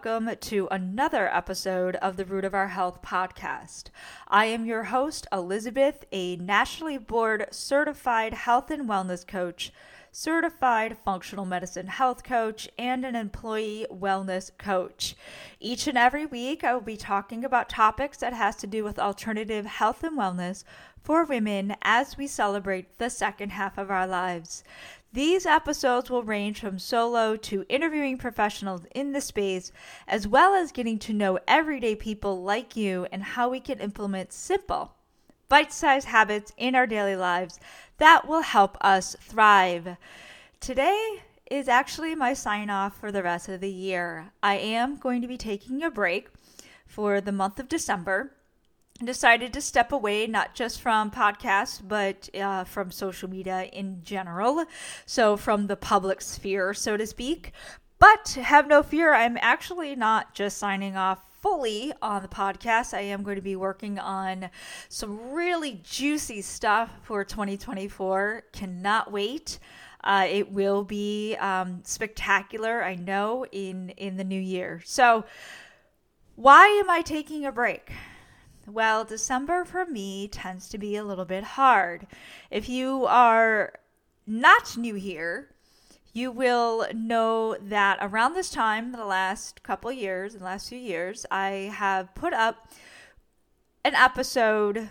Welcome to another episode of the Root of Our Health podcast. I am your host, Elizabeth, a nationally board certified health and wellness coach, certified functional medicine health coach, and an employee wellness coach. Each and every week, I will be talking about topics that has to do with alternative health and wellness for women as we celebrate the second half of our lives. These episodes will range from solo to interviewing professionals in the space, as well as getting to know everyday people like you and how we can implement simple, bite sized habits in our daily lives that will help us thrive. Today is actually my sign off for the rest of the year. I am going to be taking a break for the month of December decided to step away not just from podcasts but uh, from social media in general. So from the public sphere so to speak. But have no fear i'm actually not just signing off fully on the podcast. I am going to be working on some really juicy stuff for 2024 cannot wait. Uh, it will be um, spectacular i know in in the new year. So why am i taking a break well, December for me tends to be a little bit hard. If you are not new here, you will know that around this time, the last couple years, the last few years, I have put up an episode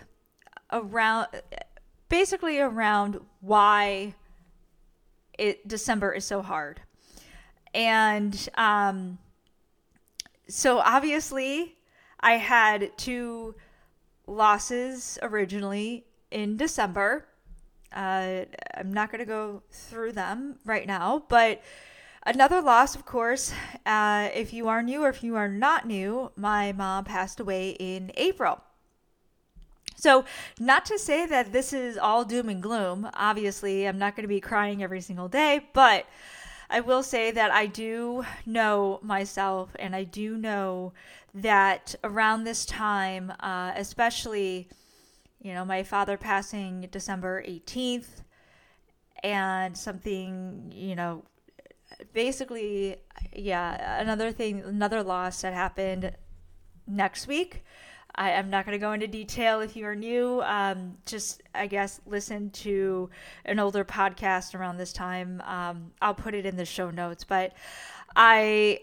around basically around why it December is so hard. And um so obviously I had to losses originally in December. Uh, I'm not going to go through them right now, but another loss, of course, uh, if you are new or if you are not new, my mom passed away in April. So, not to say that this is all doom and gloom. Obviously, I'm not going to be crying every single day, but I will say that I do know myself and I do know that around this time, uh, especially, you know, my father passing December 18th and something, you know, basically, yeah, another thing, another loss that happened next week. I am not going to go into detail if you are new. Um, just, I guess, listen to an older podcast around this time. Um, I'll put it in the show notes. But I,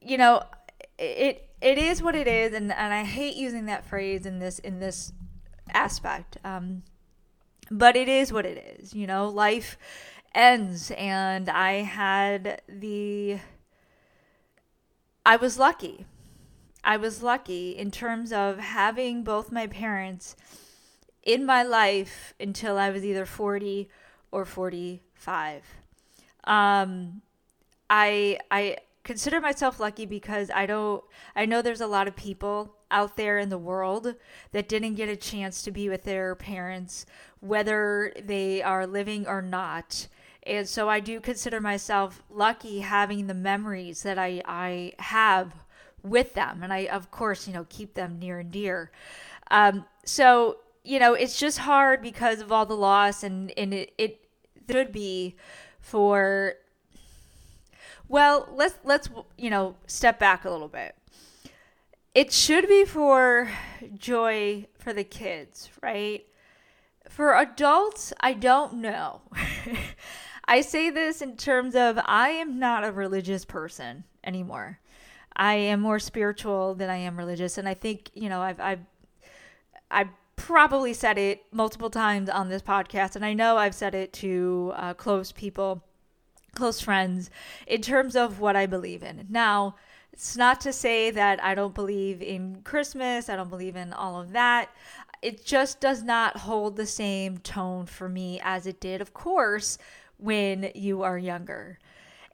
you know, it it is what it is, and, and I hate using that phrase in this in this aspect. Um, but it is what it is. You know, life ends, and I had the. I was lucky. I was lucky in terms of having both my parents in my life until I was either 40 or 45. Um, I I consider myself lucky because I don't I know there's a lot of people out there in the world that didn't get a chance to be with their parents whether they are living or not. And so I do consider myself lucky having the memories that I I have with them and I of course, you know, keep them near and dear. Um so, you know, it's just hard because of all the loss and and it it should be for well, let's let's you know step back a little bit. It should be for joy for the kids, right? For adults, I don't know. I say this in terms of I am not a religious person anymore. I am more spiritual than I am religious, and I think you know I've I've I probably said it multiple times on this podcast, and I know I've said it to uh, close people close friends in terms of what I believe in. Now, it's not to say that I don't believe in Christmas, I don't believe in all of that. It just does not hold the same tone for me as it did, of course, when you are younger.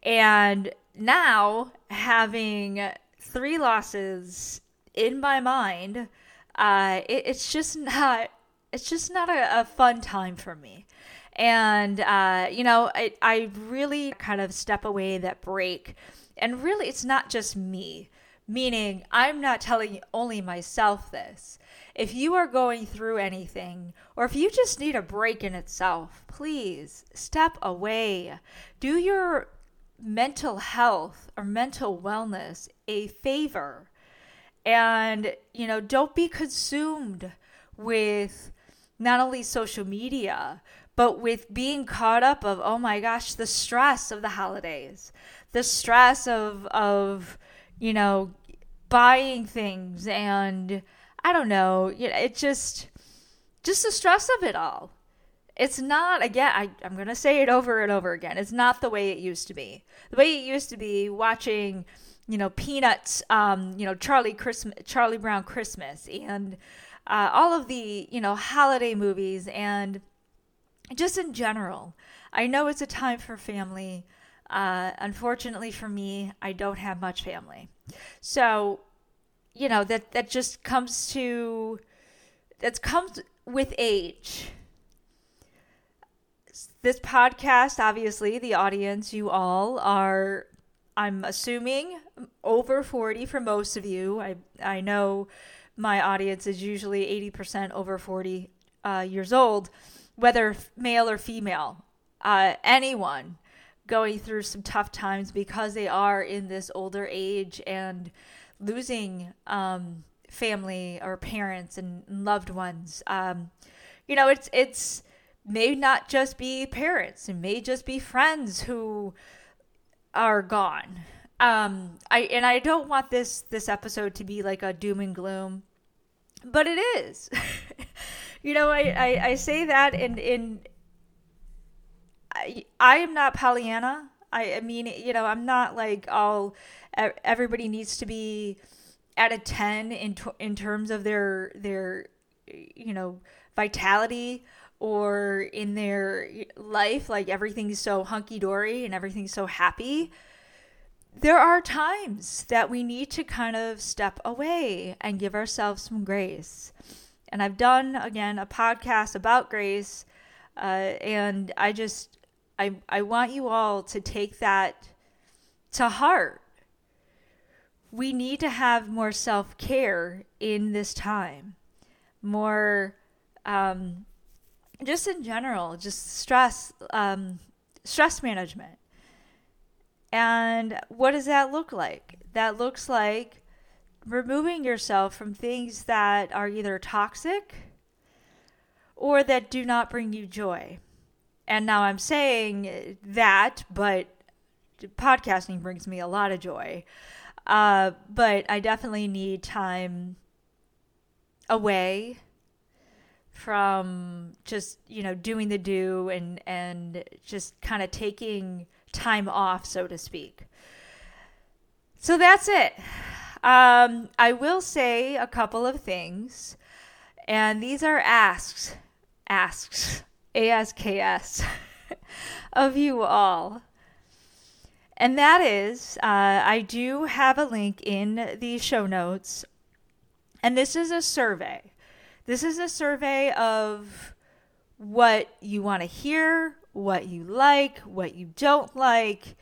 And now, having three losses in my mind, uh, it, it's just not. It's just not a, a fun time for me. And, uh, you know, I, I really kind of step away that break. And really, it's not just me, meaning I'm not telling only myself this. If you are going through anything, or if you just need a break in itself, please step away. Do your mental health or mental wellness a favor. And, you know, don't be consumed with not only social media, but with being caught up of, oh my gosh, the stress of the holidays, the stress of, of, you know, buying things and I don't know, you know, it just, just the stress of it all it's not again I, i'm going to say it over and over again it's not the way it used to be. The way it used to be watching you know peanuts um, you know charlie christmas charlie brown christmas and uh, all of the you know holiday movies and just in general. I know it's a time for family. Uh, unfortunately for me i don't have much family. So you know that that just comes to that comes with age this podcast, obviously, the audience, you all are, I'm assuming, over 40 for most of you. I, I know my audience is usually 80% over 40 uh, years old, whether male or female. Uh, anyone going through some tough times because they are in this older age and losing um, family or parents and loved ones. Um, you know, it's it's may not just be parents, it may just be friends who are gone. Um, I and I don't want this this episode to be like a doom and gloom, but it is. you know, I, I, I say that in in I I am not Pollyanna. I, I mean, you know, I'm not like all everybody needs to be at a 10 in in terms of their their you know vitality or in their life, like everything's so hunky dory and everything's so happy, there are times that we need to kind of step away and give ourselves some grace. And I've done, again, a podcast about grace. Uh, and I just, I, I want you all to take that to heart. We need to have more self care in this time, more um, just in general, just stress, um, stress management. And what does that look like? That looks like removing yourself from things that are either toxic or that do not bring you joy. And now I'm saying that, but podcasting brings me a lot of joy. Uh, but I definitely need time away from just you know doing the do and and just kind of taking time off so to speak. So that's it. Um, i will say a couple of things and these are asks asks asks of you all. And that is uh, i do have a link in the show notes and this is a survey this is a survey of what you want to hear, what you like, what you don't like,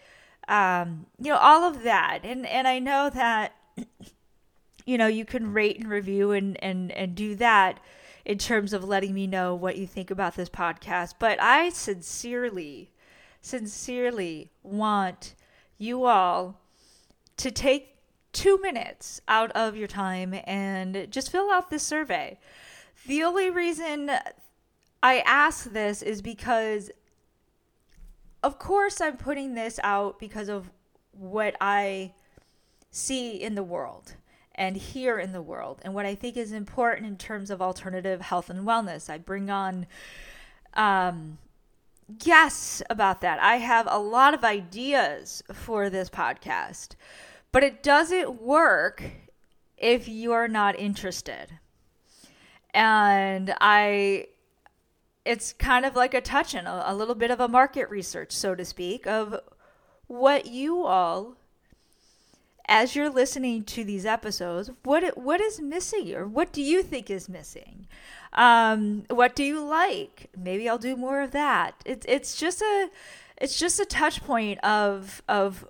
um, you know, all of that. And and I know that you know you can rate and review and and and do that in terms of letting me know what you think about this podcast. But I sincerely, sincerely want you all to take two minutes out of your time and just fill out this survey. The only reason I ask this is because, of course, I'm putting this out because of what I see in the world and hear in the world and what I think is important in terms of alternative health and wellness. I bring on um, guests about that. I have a lot of ideas for this podcast, but it doesn't work if you are not interested and I it's kind of like a touch in a, a little bit of a market research, so to speak, of what you all as you're listening to these episodes, what what is missing or what do you think is missing? Um, what do you like? Maybe I'll do more of that. It's it's just a it's just a touch point of of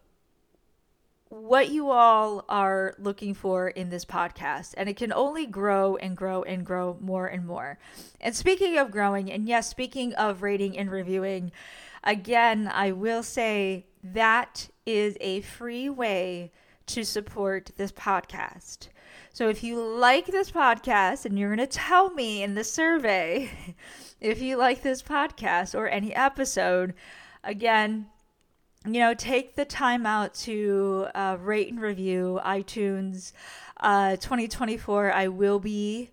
what you all are looking for in this podcast, and it can only grow and grow and grow more and more. And speaking of growing, and yes, speaking of rating and reviewing, again, I will say that is a free way to support this podcast. So if you like this podcast and you're going to tell me in the survey if you like this podcast or any episode, again, you know, take the time out to uh, rate and review iTunes. Uh, 2024, I will be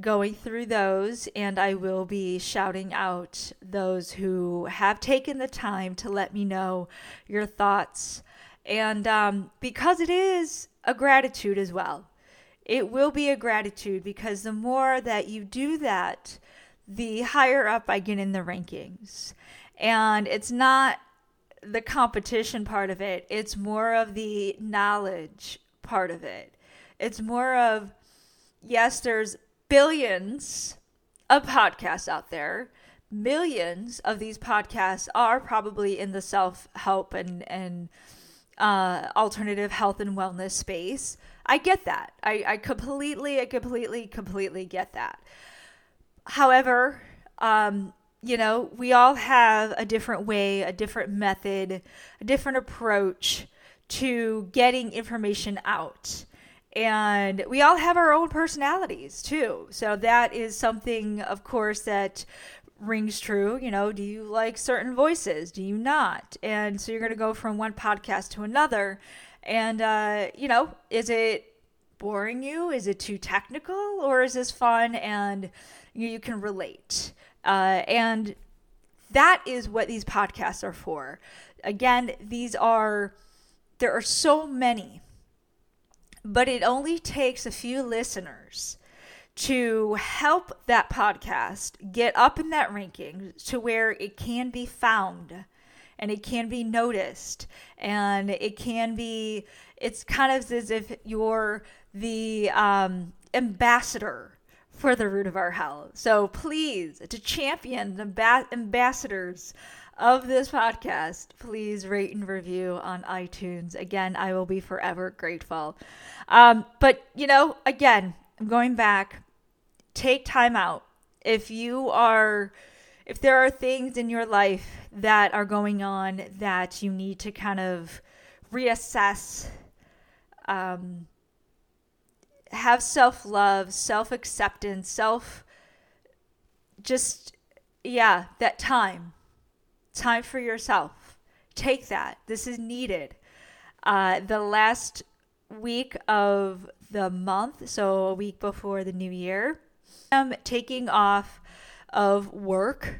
going through those and I will be shouting out those who have taken the time to let me know your thoughts. And um, because it is a gratitude as well, it will be a gratitude because the more that you do that, the higher up I get in the rankings. And it's not the competition part of it, it's more of the knowledge part of it. It's more of, yes, there's billions of podcasts out there. Millions of these podcasts are probably in the self help and, and uh, alternative health and wellness space. I get that. I, I completely, I completely, completely get that. However, um, you know, we all have a different way, a different method, a different approach to getting information out. And we all have our own personalities too. So that is something, of course, that rings true. You know, do you like certain voices? Do you not? And so you're going to go from one podcast to another. And, uh, you know, is it boring you? Is it too technical? Or is this fun and you can relate? Uh, and that is what these podcasts are for. Again, these are, there are so many, but it only takes a few listeners to help that podcast get up in that ranking to where it can be found and it can be noticed and it can be it's kind of as if you're the um, ambassador for the root of our health. So please, to champion the ambassadors of this podcast, please rate and review on iTunes. Again, I will be forever grateful. Um, but, you know, again, I'm going back. Take time out. If you are, if there are things in your life that are going on that you need to kind of reassess, um, have self love, self acceptance, self just, yeah, that time. Time for yourself. Take that. This is needed. Uh, the last week of the month, so a week before the new year, I'm taking off of work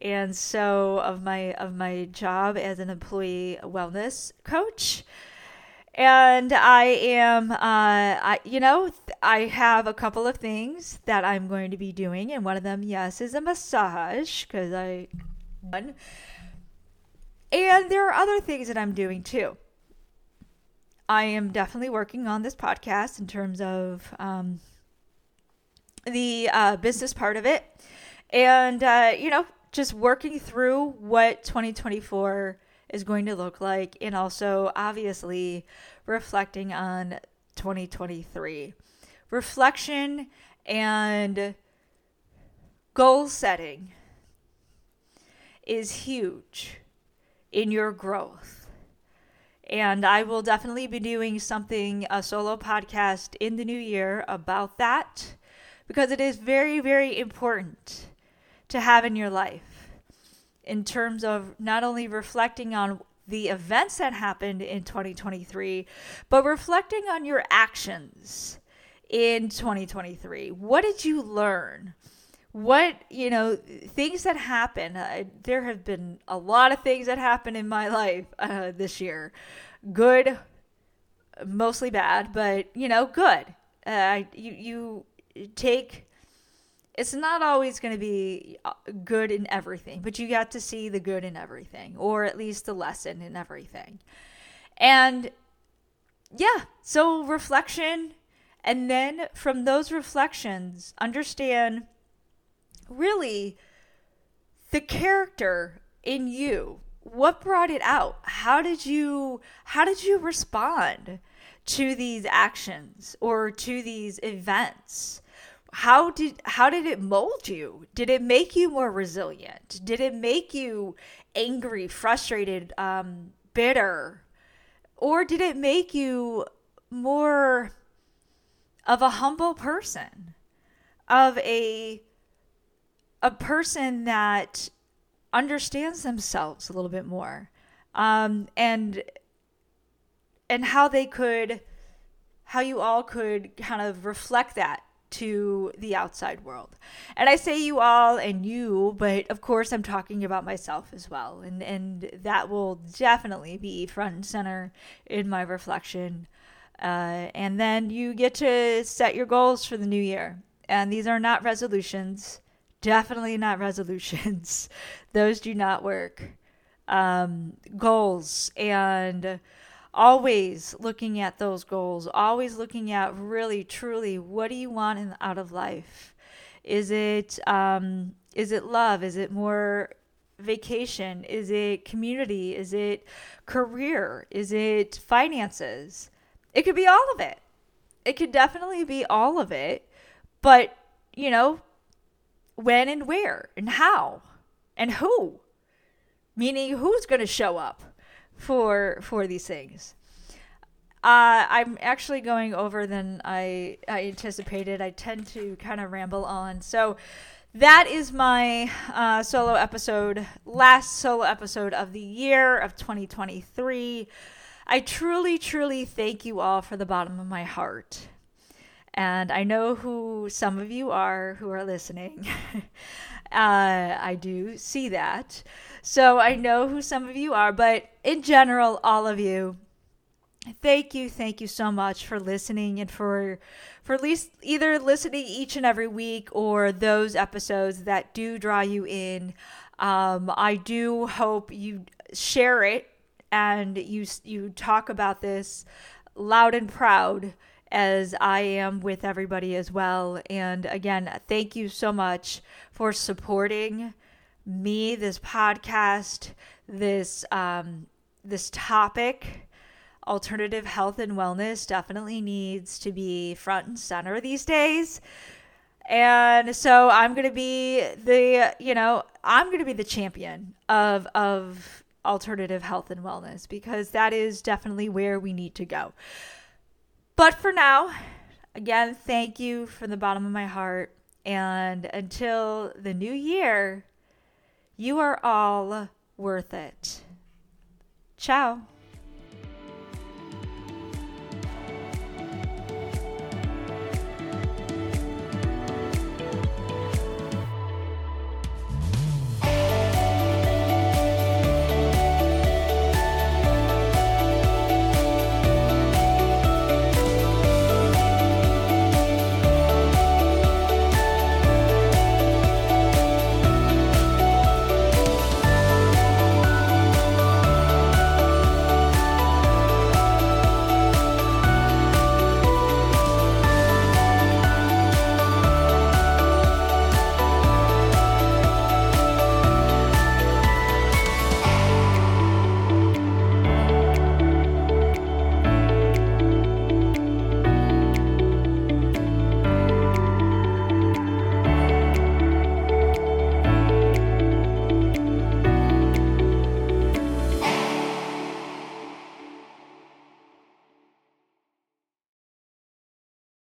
and so of my of my job as an employee wellness coach and I am, uh, I, you know, I have a couple of things that I'm going to be doing, and one of them, yes, is a massage because I, and there are other things that I'm doing too. I am definitely working on this podcast in terms of um, the uh, business part of it, and uh, you know, just working through what 2024 is going to look like, and also obviously reflecting on 2023. Reflection and goal setting is huge in your growth. And I will definitely be doing something, a solo podcast in the new year about that because it is very, very important to have in your life in terms of not only reflecting on the events that happened in 2023, but reflecting on your actions in 2023. What did you learn? What, you know, things that happen. Uh, there have been a lot of things that happened in my life uh, this year. Good, mostly bad, but, you know, good. Uh, you, you take it's not always going to be uh, good in everything, but you got to see the good in everything, or at least the lesson in everything. And yeah, so reflection. And then from those reflections, understand really the character in you. What brought it out? How did you how did you respond to these actions or to these events? How did how did it mold you? Did it make you more resilient? Did it make you angry, frustrated, um, bitter? Or did it make you more of a humble person, of a a person that understands themselves a little bit more, um, and and how they could, how you all could kind of reflect that to the outside world. And I say you all and you, but of course I'm talking about myself as well. And and that will definitely be front and center in my reflection. Uh, and then you get to set your goals for the new year. And these are not resolutions. Definitely not resolutions. Those do not work. Um, goals and always looking at those goals, always looking at really, truly, what do you want in, out of life? Is it um, is it love? Is it more vacation? Is it community? Is it career? Is it finances? It could be all of it. It could definitely be all of it. But, you know, when and where and how and who? Meaning who's going to show up? For for these things. Uh, I'm actually going over than I, I anticipated. I tend to kind of ramble on. So that is my uh, solo episode, last solo episode of the year of 2023. I truly, truly thank you all for the bottom of my heart. And I know who some of you are who are listening. uh, I do see that. So I know who some of you are, but in general, all of you, thank you, thank you so much for listening and for for at least either listening each and every week or those episodes that do draw you in. Um, I do hope you share it and you you talk about this loud and proud as I am with everybody as well. And again, thank you so much for supporting me, this podcast, this um, this topic, alternative health and wellness, definitely needs to be front and center these days. And so I'm going to be the, you know, I'm going to be the champion of of alternative health and wellness because that is definitely where we need to go. But for now, again, thank you from the bottom of my heart. And until the new year, you are all worth it. Ciao.